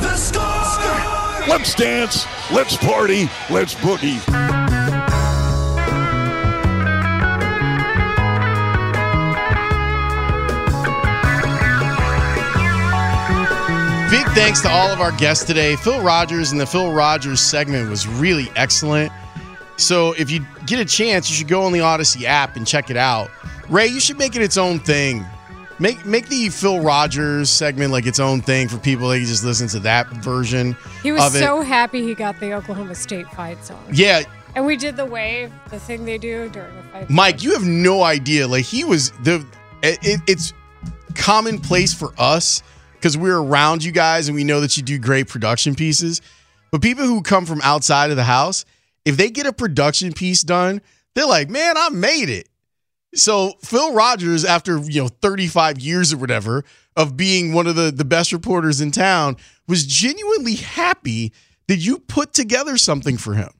The score! Let's dance, let's party, let's boogie. Big thanks to all of our guests today. Phil Rogers and the Phil Rogers segment was really excellent. So if you get a chance, you should go on the Audacy app and check it out. Ray, you should make it its own thing. Make make the Phil Rogers segment like its own thing for people that can just listen to that version. He was so happy he got the Oklahoma State fight song. Yeah, And we did the wave, the thing they do during the fight. Mike, you have no idea. Like he was the. It- it's commonplace for us because we're around you guys and we know that you do great production pieces. But people who come from outside of the house, if they get a production piece done, they're like, "Man, I made it." So Phil Rogers, after you know 35 years or whatever of being one of the the best reporters in town, was genuinely happy that you put together something for him.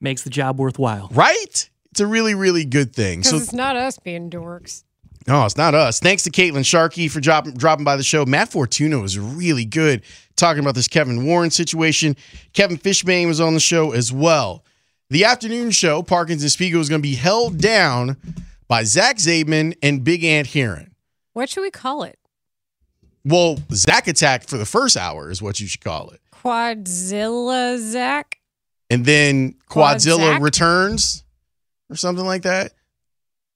Makes the job worthwhile. Right? It's a really, really good thing. So it's not us being dorks. No, it's not us. Thanks to Caitlin Sharkey for dropping dropping by the show. Matt Fortuna was really good talking about this Kevin Warren situation. Kevin Fishbain was on the show as well. The afternoon show, Parkins and Spiegel, is going to be held down by Zach Zaidman and Big Ant Herron. What should we call it? Well, Zach Attack for the first hour is what you should call it. Quadzilla Zach? And then Quadzilla returns or something like that.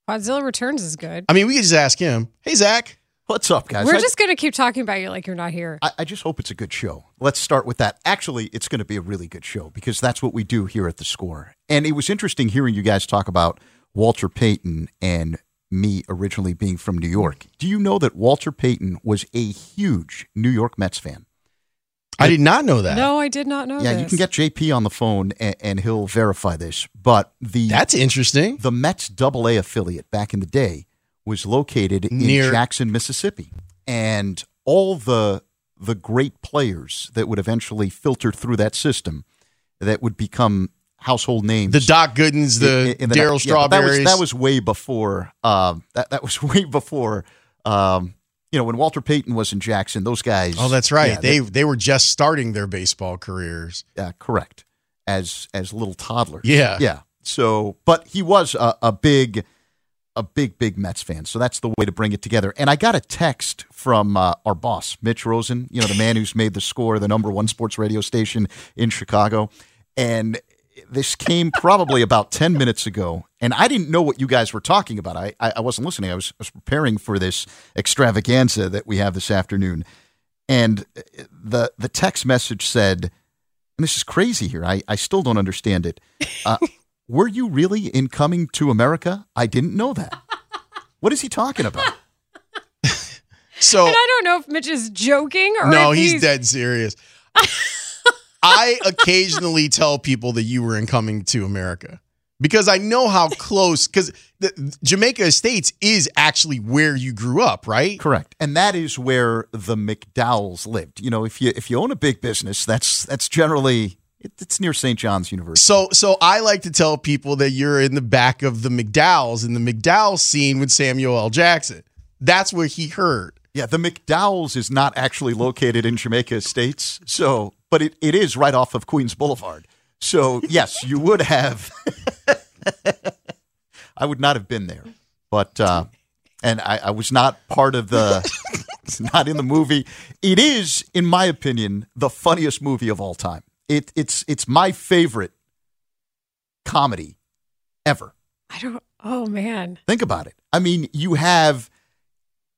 Quadzilla Returns is good. I mean, we could just ask him, hey, Zach. What's up, guys? We're I, just going to keep talking about you like you're not here. I, I just hope it's a good show. Let's start with that. Actually, it's going to be a really good show because that's what we do here at the score. And it was interesting hearing you guys talk about Walter Payton and me originally being from New York. Do you know that Walter Payton was a huge New York Mets fan? I did not know that. no, I did not know that. yeah, this. you can get JP on the phone and, and he'll verify this. But the That's interesting. the Mets Double A affiliate back in the day was located in Near- Jackson, Mississippi, and all the the great players that would eventually filter through that system that would become household names. The Doc Goodens, the, in- in Darryl yeah, that was- Strawberries. that, was, way before. Um, that that was way before. Um, you know, when Walter Payton was in Jackson, those guys. Oh, that's right. yeah, they they were just starting their baseball careers. uh, correct as as little toddlers. Yeah. yeah. So, but he was a, a big, a big, big Mets fan. So that's the way to bring it together. And I got a text from uh, our boss, Mitch Rosen. You know, the man who's made the score, the number one sports radio station in Chicago, and. This came probably about 10 minutes ago, and I didn't know what you guys were talking about. I, I, I wasn't listening. I was, I was preparing for this extravaganza that we have this afternoon. And the, the text message said, and this is crazy here. I, I still don't understand it. Uh, were you really in Coming to America? I didn't know that. What is he talking about? So and I don't know if Mitch is joking or no, if he's, dead serious. I occasionally tell people that you were in Coming to America because I know how close. Because Jamaica Estates is actually where you grew up, right? Correct. And that is where the McDowells lived. You know, if you if you own a big business, that's that's generally it, it's near St. John's University. So, so I like to tell people that you're in the back of the McDowells in the McDowell scene with Samuel L. Jackson. That's where he heard. Yeah, the McDowells is not actually located in Jamaica Estates, so but it, it is right off of Queens Boulevard. So yes, you would have. I would not have been there, but uh, and I, I was not part of the It's not in the movie. It is, in my opinion, the funniest movie of all time. It, it's it's my favorite comedy ever. I don't. Oh man. Think about it. I mean, you have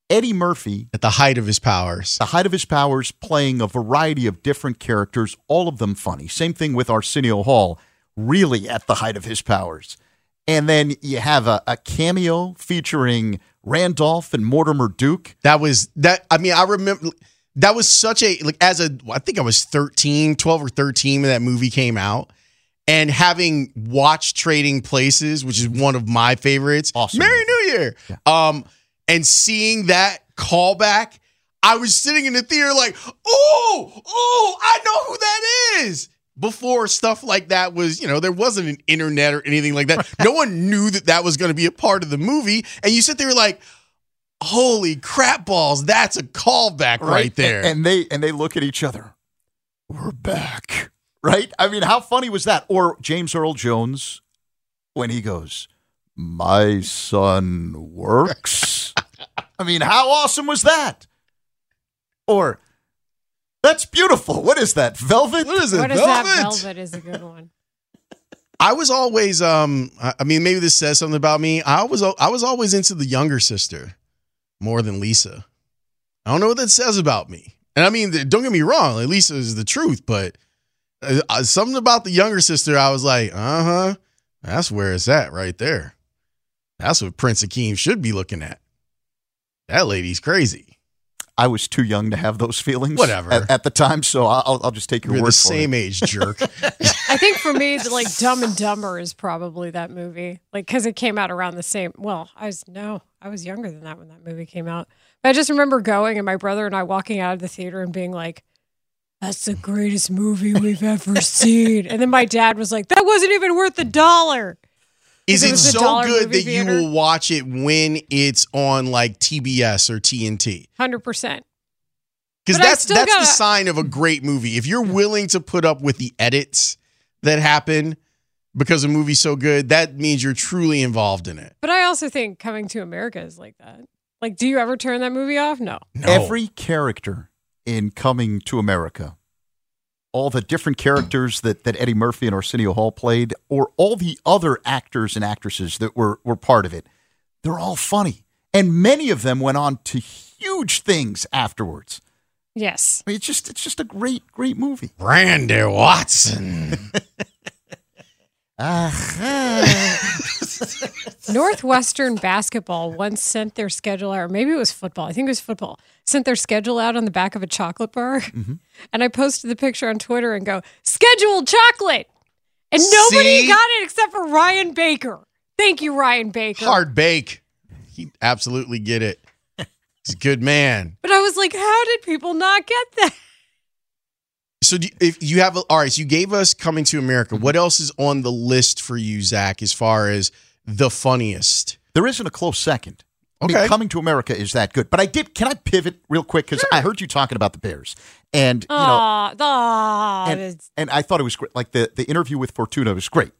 Eddie Murphy At the height of his powers. the height of his powers, playing a variety of different characters, all of them funny. Same thing with Arsenio Hall, really at the height of his powers. And then you have a, a cameo featuring Randolph and Mortimer Duke. That was that. I mean, I remember that was such a like as a. I think I was 13, 12 or thirteen when that movie came out, and having watched Trading Places, which is one of my favorites. Awesome Merry. New Year. Um, and seeing that callback, I was sitting in the theater like, oh, oh, I know who that is. Before stuff like that was, you know, there wasn't an internet or anything like that. no one knew that that was going to be a part of the movie. And you sit there like, holy crap balls, that's a callback right, there. And, and they and they look at each other. We're back. Right? I mean, how funny was that? Or James Earl Jones when he goes, My son works. I mean, how awesome was that? Or that's beautiful. What is that? Velvet? what is it? What is Velvet? that? Velvet is a good one. I was always um I I mean maybe this says something about me. I was I was always into the younger sister more than Lisa. I don't know what that says about me. And I mean don't get me wrong, Lisa is the truth, but uh, uh, something about the younger sister I was like, "Uh-huh. That's where it's at right there. That's what Prince Akeem should be looking at. That lady's crazy. I was too young to have those feelings. Whatever. At, at the time, so I'll, I'll just take your You're word the for same it. age, jerk. I think for me, the, like Dumb and Dumber is probably that movie, like because it came out around the same. Well, I was no, I was younger than that when that movie came out. But I just remember going and my brother and I walking out of the theater and being like, "That's the greatest movie we've ever seen." And then my dad was like, "That wasn't even worth a dollar." Is it it so good movie that you will watch it when it's on like TBS or TNT? Hundred percent. Because that's still that's the gotta- sign of a great movie. If you're willing to put up with the edits that happen because a movie's so good, that means you're truly involved in it. But I also think Coming to America is like that. Like, do you ever turn that movie off? No. No. Every character in Coming to America, all the different characters that, that Eddie Murphy and Arsenio Hall played, or all the other actors and actresses that were, were part of it, they're all funny. And many of them went on to huge things afterwards. Yes. I mean, it's just it's just a great, great movie. Randy Watson. Northwestern basketball once sent their schedule out, or maybe it was football. I think it was football. Sent their schedule out on the back of a chocolate bar, Mm-hmm. and I posted the picture on Twitter and go scheduled chocolate, and nobody See? got it except for Ryan Baker. Thank you, Ryan Baker. Hard bake. He absolutely get it. He's a good man. But I was like, how did people not get that? So do if you have all right, so you gave us Coming to America. Mm-hmm. What else is on the list for you, Zach, as far as the funniest? There isn't a close second. I mean, Okay. Coming to America is that good. But I did. Can I pivot real quick because I heard you talking about the Bears, and you know, Aw, aw, and, and I thought it was great. Like the the interview with Fortuna was great,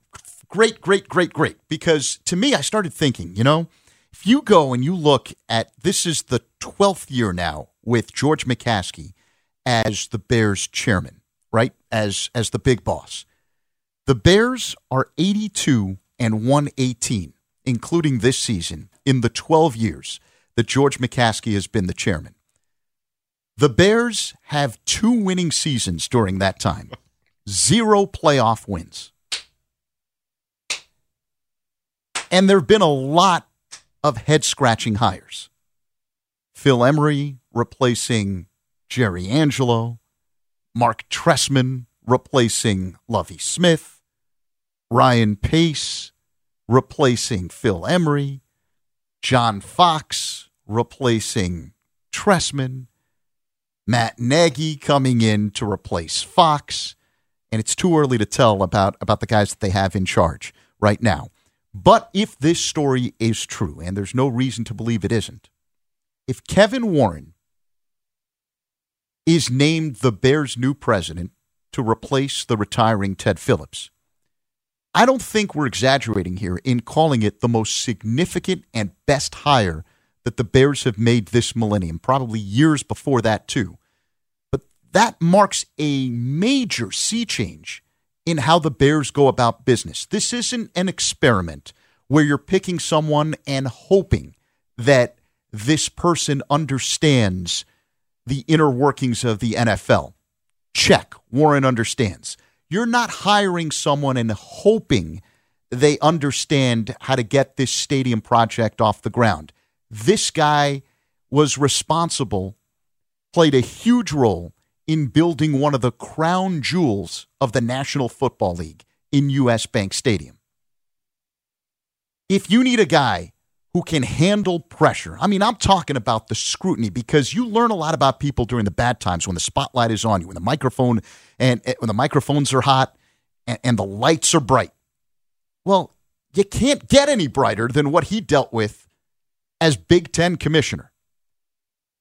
great, great, great, great. Because to me, I started thinking, you know, if you go and you look at this is the twelfth year now with George McCaskey as the Bears chairman, right? As as the big boss. The Bears are 82 and 118, including this season, in the 12 years that George McCaskey has been the chairman. The Bears have two winning seasons during that time, zero playoff wins. And there have been a lot of head scratching hires. Phil Emery replacing Jerry Angelo, Marc Trestman replacing Lovie Smith, Ryan Pace replacing Phil Emery, John Fox replacing Trestman, Matt Nagy coming in to replace Fox, and it's too early to tell about, about the guys that they have in charge right now. But if this story is true, and there's no reason to believe it isn't, if Kevin Warren is named the Bears' new president to replace the retiring Ted Phillips, I don't think we're exaggerating here in calling it the most significant and best hire that the Bears have made this millennium, probably years before that too. But that marks a major sea change in how the Bears go about business. This isn't an experiment where you're picking someone and hoping that this person understands the inner workings of the NFL. Check. Warren understands. You're not hiring someone and hoping they understand how to get this stadium project off the ground. This guy was responsible, played a huge role in building one of the crown jewels of the National Football League in US Bank Stadium. If you need a guy who can handle pressure. I mean, I'm talking about the scrutiny because you learn a lot about people during the bad times when the spotlight is on you, when the microphone and when the microphones are hot and, and the lights are bright. Well, you can't get any brighter than what he dealt with as Big Ten commissioner.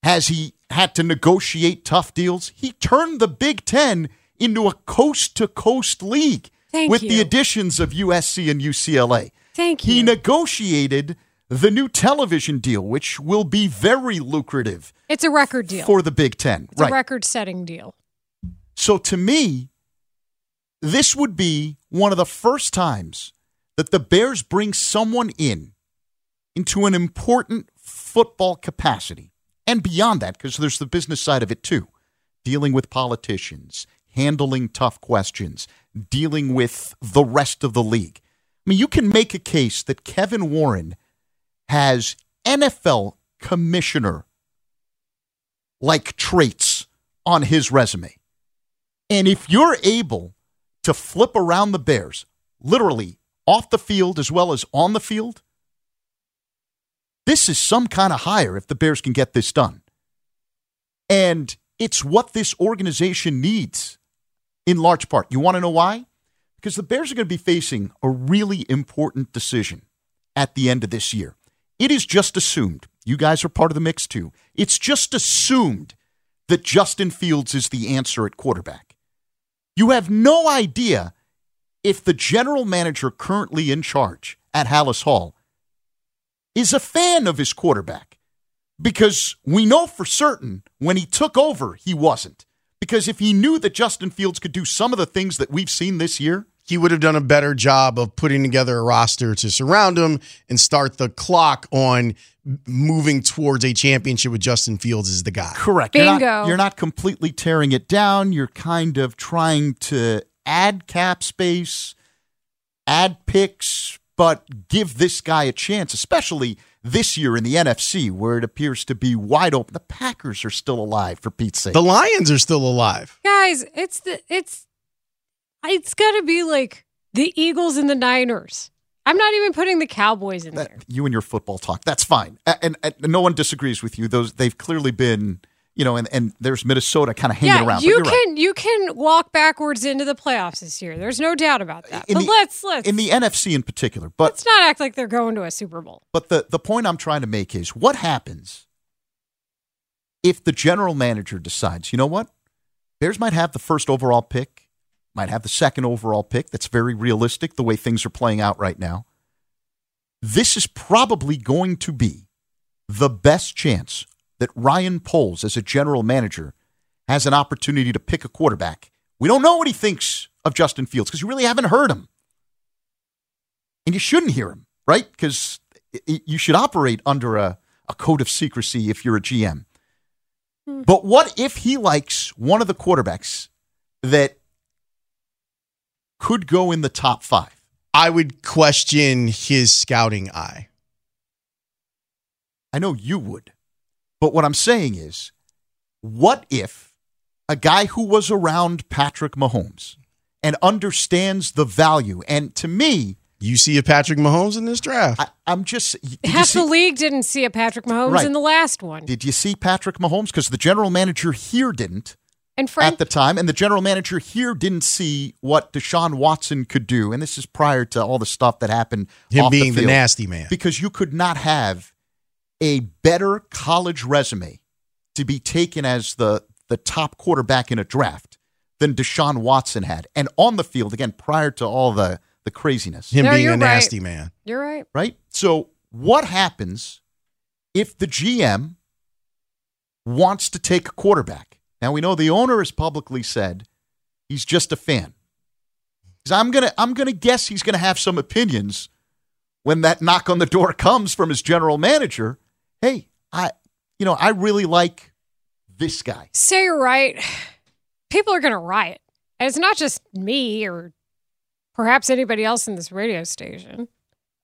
Has he had to negotiate tough deals? He turned the Big Ten into a coast to coast league Thank with you. the additions of USC and UCLA. Thank you. He negotiated the new television deal, which will be very lucrative it's a record deal. for the Big Ten. it's a record setting deal. So to me, this would be one of the first times that the Bears bring someone in into an important football capacity. And beyond that, because there's the business side of it too dealing with politicians, handling tough questions, dealing with the rest of the league. I mean, you can make a case that Kevin Warren has NFL commissioner like traits on his resume. And if you're able to flip around the Bears, literally off the field as well as on the field, this is some kind of hire if the Bears can get this done. And it's what this organization needs in large part. You want to know why? Because the Bears are going to be facing a really important decision at the end of this year. It is just assumed, you guys are part of the mix too. It's just assumed that Justin Fields is the answer at quarterback. You have no idea if the general manager currently in charge at Halas Hall is a fan of his quarterback. Because we know for certain when he took over, he wasn't. Because if he knew that Justin Fields could do some of the things that we've seen this year, he would have done a better job of putting together a roster to surround him and start the clock on moving towards a championship with Justin Fields as the guy. Correct. You're not, Bingo. you're not completely tearing it down. You're kind of trying to add cap space, add picks, but give this guy a chance, especially this year in the NFC where it appears to be wide open. The Packers are still alive, for Pete's sake. The Lions are still alive. Guys, it's the it's it's got to be like the Eagles and the Niners. I'm not even putting the Cowboys in That- there. you and your football talk. That's fine. A- And, and, no one disagrees with you. Those they've clearly been, you know, and, and there's Minnesota kind of hanging Yeah, around. you you're right. can you can walk backwards into the playoffs this year. There's no doubt about that. In but the- let's let's in the NFC in particular. But let's not act like they're going to a Super Bowl. But the, the point I'm trying to make is what happens if the general manager decides, you know what? Bears might have the first overall pick, might have the second overall pick. That's very realistic the way things are playing out right now. This is probably going to be the best chance that Ryan Poles, as a general manager, has an opportunity to pick a quarterback. We don't know what he thinks of Justin Fields because you really haven't heard him. And you shouldn't hear him, right? Because you should operate under a, a code of secrecy if you're a GM. Hmm. But what if he likes one of the quarterbacks that could go in the top five? I would question his scouting eye. I know you would. But what I'm saying is, what if a guy who was around Patrick Mahomes and understands the value, and to me, You see a Patrick Mahomes in this draft. I, I'm just. Half see, the league didn't see a Patrick Mahomes Right. in the last one. did you see Patrick Mahomes? Because the general manager here didn't. And Frank at the time, and the general manager here didn't see what Deshaun Watson could do. And this is prior to all the stuff that happened. Him off being the field. nasty man. because you could not have a better college resume to be taken as the the top quarterback in a draft than Deshaun Watson had, and on the field again prior to all the the craziness, Him No, being you're a right. nasty man. You're right. right? So what happens if the GM wants to take a quarterback. Now we know the owner has publicly said he's just a fan. 'Cause I'm gonna I'm gonna guess he's gonna have some opinions when that knock on the door comes from his general manager. Hey, I you know, I really like this guy. Say you're right. People are to riot. And it's not just me or perhaps anybody else in this radio station.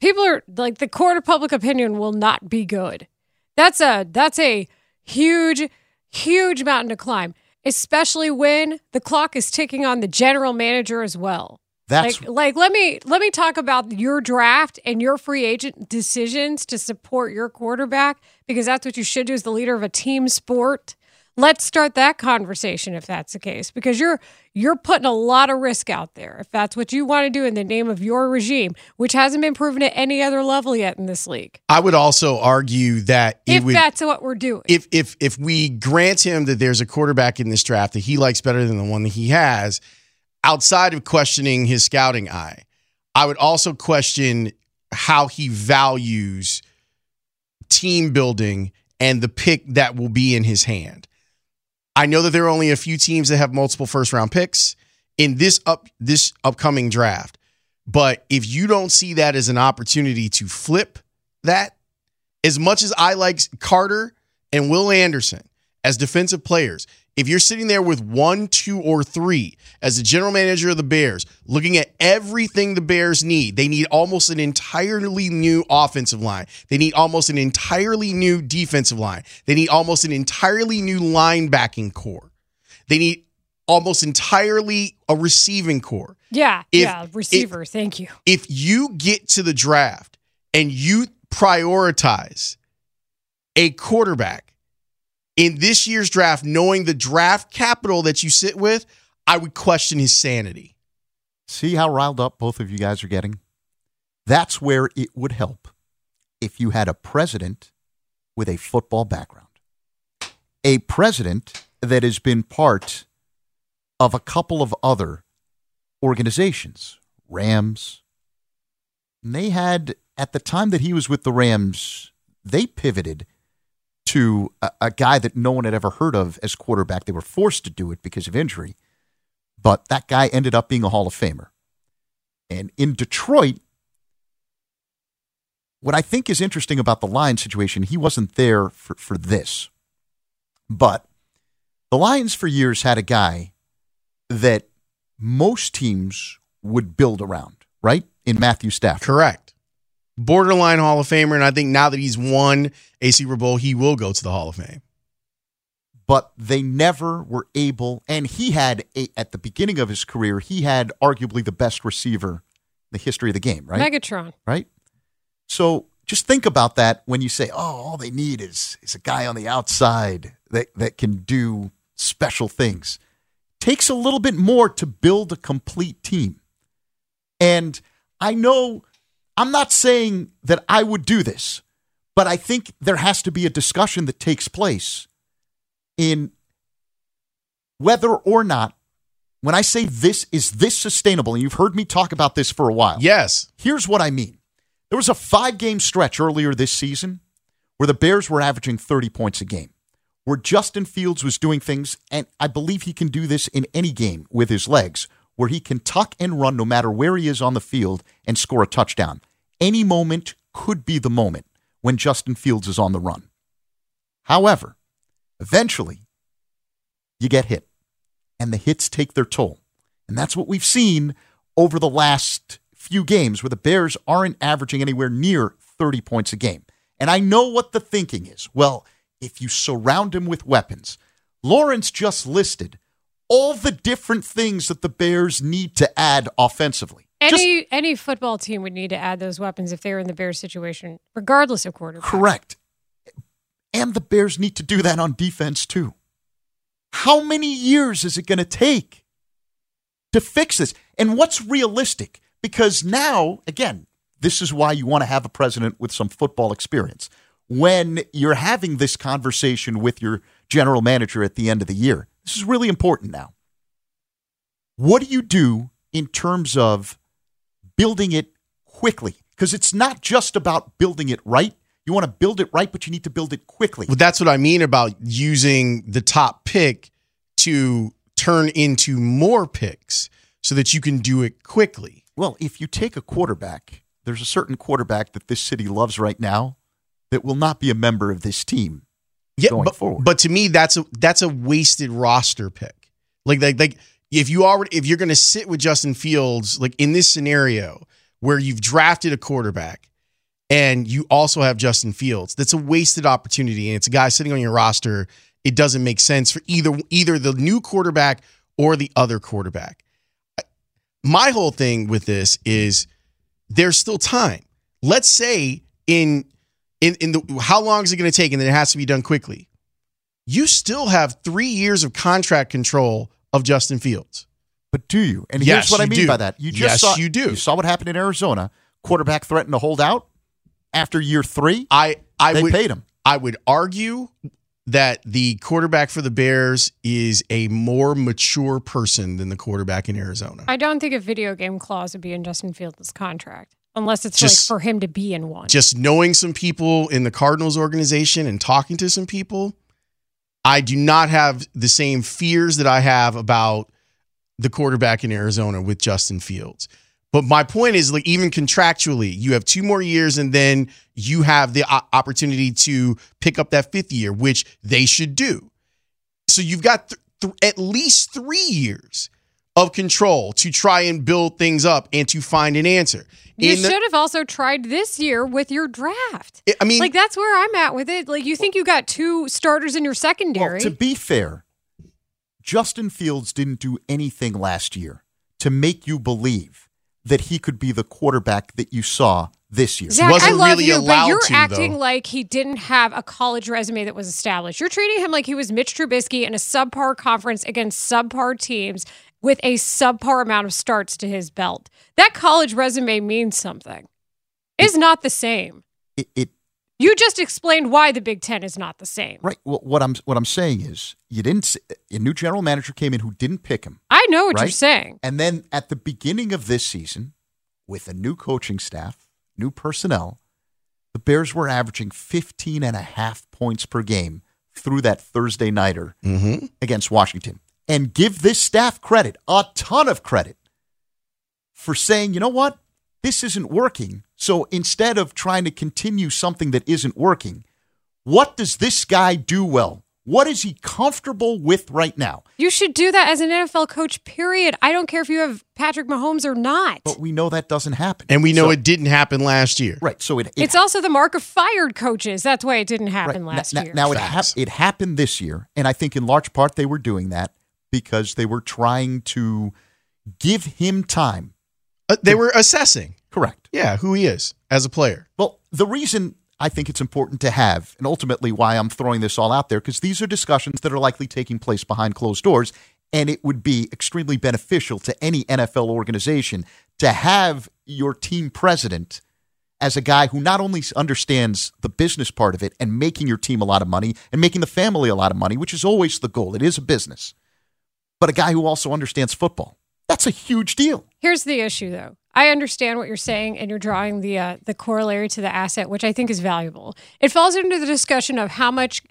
People are like the court of public opinion will not be good. That's a that's a huge huge mountain to climb, especially when the clock is ticking on the general manager as well. That's like, like let me let me talk about your draft and your free agent decisions to support your quarterback because that's what you should do as the leader of a team sport. Let's start that conversation if that's the case because you're you're putting a lot of risk out there if that's what you want to do in the name of your regime, which hasn't been proven at any other level yet in this league. I would also argue that If would that's what we're doing. if if if we grant him that there's a quarterback in this draft that he likes better than the one that he has, outside of questioning his scouting eye, I would also question how he values team building and the pick that will be in his hand. I know that there are only a few teams that have multiple first round picks in this up this upcoming draft. But if you don't see that as an opportunity to flip that, as much as I like Carter and Will Anderson as defensive players, if you're sitting there with one, two, or three as the general manager of the Bears, looking at everything the Bears need, they need almost an entirely new offensive line. They need almost an entirely new defensive line. They need almost an entirely new linebacking core. They need almost entirely a receiving core. yeah, if- yeah, receiver. thank you. If you get to the draft and you prioritize a quarterback in this year's draft, knowing the draft capital that you sit with, I would question his sanity. See how riled up both of you guys are getting? That's where it would help if you had a president with a football background. A president that has been part of a couple of other organizations, Rams. And they had, at the time that he was with the Rams, they pivoted to a, a guy that no one had ever heard of as quarterback. They were forced to do it because of injury but that guy ended up being a Hall of Famer. And in Detroit, what I think is interesting about the Lions situation, he wasn't there for, for this. But the Lions for years had a guy that most teams would build around, right? In Matthew Stafford. Correct. Borderline Hall of Famer. And I think now that he's won a Super Bowl, he will go to the Hall of Fame. but they never were able. And he had a, at the beginning of his career, he had arguably the best receiver in the history of the game, right? Megatron. right? So just think about that when you say, "Oh, all they need is is a guy on the outside that that can do special things." Takes a little bit more to build a complete team. And I know I'm not saying that I would do this, but I think there has to be a discussion that takes place in whether or not when I say this is this sustainable and you've heard me talk about this for a while. Yes. Here's what I mean. There was a five game stretch earlier this season where the Bears were averaging 30 points a game, where Justin Fields was doing things, and I believe he can do this in any game with his legs, where he can tuck and run no matter where he is on the field and score a touchdown. Any moment could be the moment when Justin Fields is on the run. However, eventually, you get hit, and the hits take their toll. And that's what we've seen over the last few games where the Bears aren't averaging anywhere near 30 points a game. And I know what the thinking is. Well, if you surround him with weapons, Lawrence just listed all the different things that the Bears need to add offensively. Just- Any any football team would need to add those weapons if they were in the Bears situation, regardless of quarterback. Correct. And the Bears need to do that on defense too. How many years is it going to take to fix this? And what's realistic? Because now, again, this is why you want to have a president with some football experience. When you're having this conversation with your general manager at the end of the year, this is really important now. What do you do in terms of building it quickly? Because it's not just about building it right. You want to build it right, but you need to build it quickly. Well, that's what I mean about using the top pick to turn into more picks so that you can do it quickly. Well, if you take a quarterback, there's a certain quarterback that this city loves right now that will not be a member of this team Yeah, but, forward. but to me, that's a that's a wasted roster pick. Like like like if you already if you're going to sit with Justin Fields, like in this scenario where you've drafted a quarterback and you also have Justin Fields, that's a wasted opportunity, and it's a guy sitting on your roster. It doesn't make sense for either either the new quarterback or the other quarterback. My whole thing with this is there's still time. Let's say in in in the how long is it going to take, and then it has to be done quickly. You still have three years of contract control of Justin Fields. But do you? And Yes, here's what I mean do. by that. You just Yes, saw you do. You saw what happened in Arizona. Quarterback threatened to hold out after year three. I I they would paid him. I would argue that the quarterback for the Bears is a more mature person than the quarterback in Arizona. I don't think a video game clause would be in Justin Fields' contract unless it's Just- like for him to be in one. Just knowing some people in the Cardinals organization and talking to some people, I do not have the same fears that I have about the quarterback in Arizona with Justin Fields. But my point is, like, even contractually, you have two more years, and then you have the opportunity to pick up that fifth year, which they should do. So you've got th- th- at least three years of control to try and build things up and to find an answer. you the- should have also tried this year with your draft. I mean, Like that's where I'm at with it. Like you think you got two starters in your secondary. Well, to be fair, Justin Fields didn't do anything last year to make you believe that he could be the quarterback that you saw this year. Zach, wasn't I love really you, allowed but you're to, acting though. like he didn't have a college resume that was established. You're treating him like he was Mitch Trubisky in a subpar conference against subpar teams with a subpar amount of starts to his belt. That college resume means something. It's not the same. It, it You just explained why the Big Ten is not the same. right. Well, what I'm what I'm saying is, you didn't. A new general manager came in who didn't pick him, I know what you're saying. and then at the beginning of this season, with a new coaching staff, new personnel, the Bears were averaging 15 and a half points per game through that Thursday nighter Mhm. against Washington. And give this staff credit, a ton of credit, for saying, you know what? This isn't working. So instead of trying to continue something that isn't working, what does this guy do well? What is he comfortable with right now? You should do that as an NFL coach, period. I don't care if you have Patrick Mahomes or not. But we know that doesn't happen. and we know So- it didn't happen last year. Right. So it, it It's also the mark of fired coaches. That's why it didn't happen Right. last now, year. Now, it, hap- Facts. it happened this year, and I think in large part they were doing that because they were trying to give him time. Uh, they were assessing, Correct. yeah, who he is as a player. Well, the reason I think it's important to have, and ultimately why I'm throwing this all out there, because these are discussions that are likely taking place behind closed doors, and it would be extremely beneficial to any NFL organization to have your team president as a guy who not only understands the business part of it and making your team a lot of money and making the family a lot of money, which is always the goal. It is a business, but a guy who also understands football. That's a huge deal. Here's the issue, though. I understand what you're saying, and you're drawing the uh, the corollary to the asset, which I think is valuable. It falls into the discussion of how much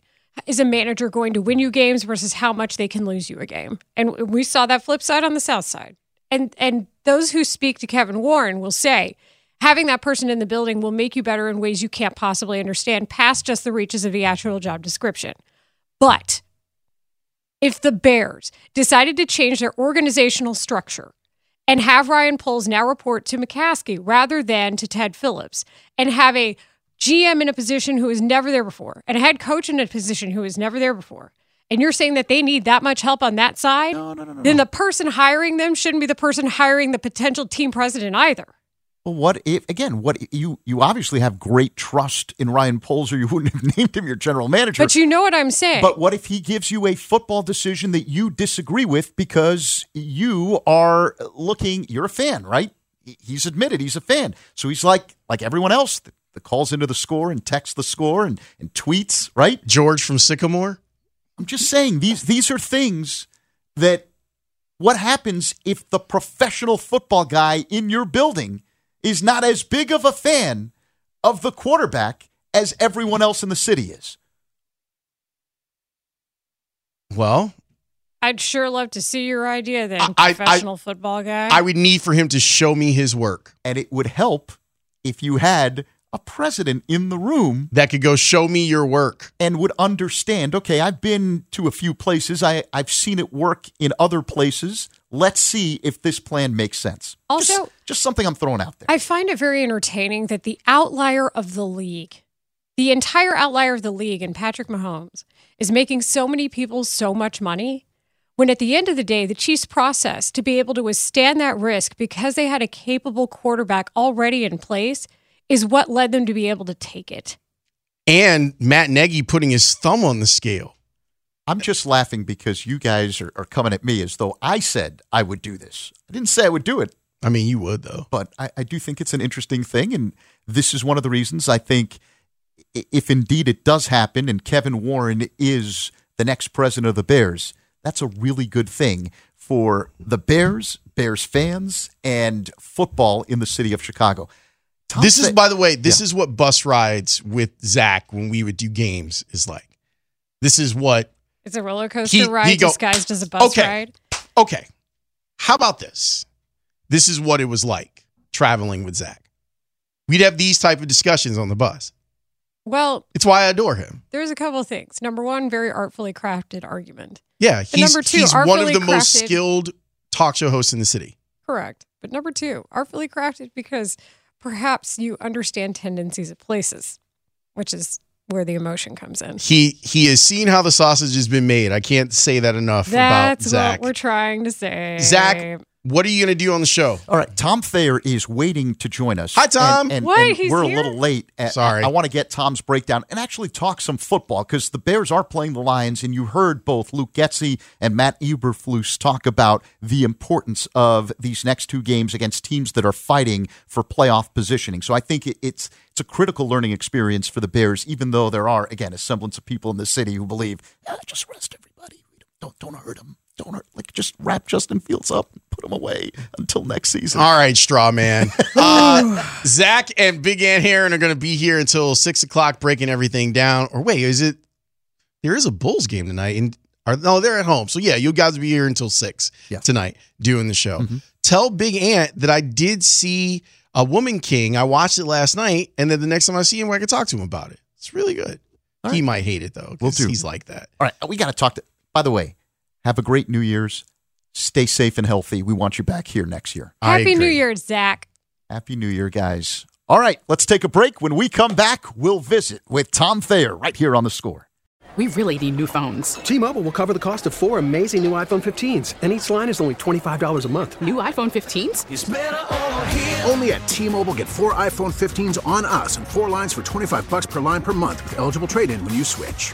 is a manager going to win you games versus how much they can lose you a game, and we saw that flip side on the South side. And and those who speak to Kevin Warren will say having that person in the building will make you better in ways you can't possibly understand past just the reaches of the actual job description. But if the Bears decided to change their organizational structure and have Ryan Poles now report to McCaskey rather than to Ted Phillips and have a GM in a position who was never there before and a head coach in a position who was never there before. And you're saying that they need that much help on that side? No, no, no. Then the person hiring them shouldn't be the person hiring the potential team president either. Well, what if again? What you you obviously have great trust in Ryan Poles, or you wouldn't have named him your general manager. But you know what I'm saying. But what if he gives you a football decision that you disagree with because you are looking? You're a fan, right? He's admitted he's a fan, so he's like like everyone else that, that calls into the score and texts the score and, and tweets, right? George from Sycamore. I'm just saying these these are things that what happens if the professional football guy in your building is not as big of a fan of the quarterback as everyone else in the city is. Well, I'd sure love to see your idea then, I- I- professional football guy. I would need for him to show me his work. And it would help if you had a president in the room That could go show me your work. and would understand okay, I've been to a few places, I, I've seen it work in other places. Let's see if this plan makes sense. Also- just, just something I'm throwing out there. I find it very entertaining that the outlier of the league, the entire outlier of the league, and Patrick Mahomes, is making so many people so much money. When at the end of the day, the Chiefs' process to be able to withstand that risk because they had a capable quarterback already in place is what led them to be able to take it. And Matt Nagy putting his thumb on the scale. I'm just laughing because you guys are, are coming at me as though I said I would do this. I didn't say I would do it, I mean, you would though. but I, I do think it's an interesting thing. And this is one of the reasons I think if indeed it does happen and Kevin Warren is the next president of the Bears, that's a really good thing for the Bears, Bears fans, and football in the city of Chicago. Tom This is, by the way, this Yeah. is what bus rides with Zach when we would do games is like. This is what. It's a roller coaster He- ride he go- disguised as a bus Okay. ride. Okay, how about this? This is what it was like traveling with Zach. We'd have these type of discussions on the bus. Well, It's why I adore him. there's a couple of things. Number one, very artfully crafted argument. Yeah, he's, number two, he's one of the most skilled talk show hosts in the city. Correct. But number two, artfully crafted because perhaps you understand tendencies of places, which is where the emotion comes in. He he has seen how the sausage has been made. I can't say that enough That's about Zach. what we're trying to say. Zach, what are you going to do on the show? All right, Tom Thayer is waiting to join us. Hi, Tom. And, and- What? and He's we're here? a little late. Sorry. I, I want to get Tom's breakdown and actually talk some football because the Bears are playing the Lions, and you heard both Luke Getsy and Matt Eberflus talk about the importance of these next two games against teams that are fighting for playoff positioning. So I think it, it's it's a critical learning experience for the Bears, even though there are again a semblance of people in the city who believe "Ah, just rest everybody, don't don't hurt them. Don't like just wrap Justin Fields up and put him away until next season. All right, straw man. Uh, Zach and Big Ant Herron are going to be here until six o'clock, breaking everything down. Or wait, is it? There is a Bulls game tonight, and or no, they're at home. So yeah, you guys will be here until six Yeah. tonight doing the show. Mm-hmm. Tell Big Ant that I did see a Woman King. I watched it last night, and then the next time I see him, I can talk to him about it. It's really good. All He right. might hate it though, do. he's like that. All right, we got to talk to. By the way, have a great New Year's. Stay safe and healthy. We want you back here next year. Happy New agree. Year, Zach. Happy New Year, guys. All right, let's take a break. When we come back, we'll visit with Tom Thayer right here on the score. We really need new phones. T-Mobile will cover the cost of four amazing new iPhone 15s, and each line is only $25 a month. New iPhone 15s? Only at T-Mobile get four iPhone 15s on us and four lines for 25 bucks per line per month with eligible trade-in when you switch.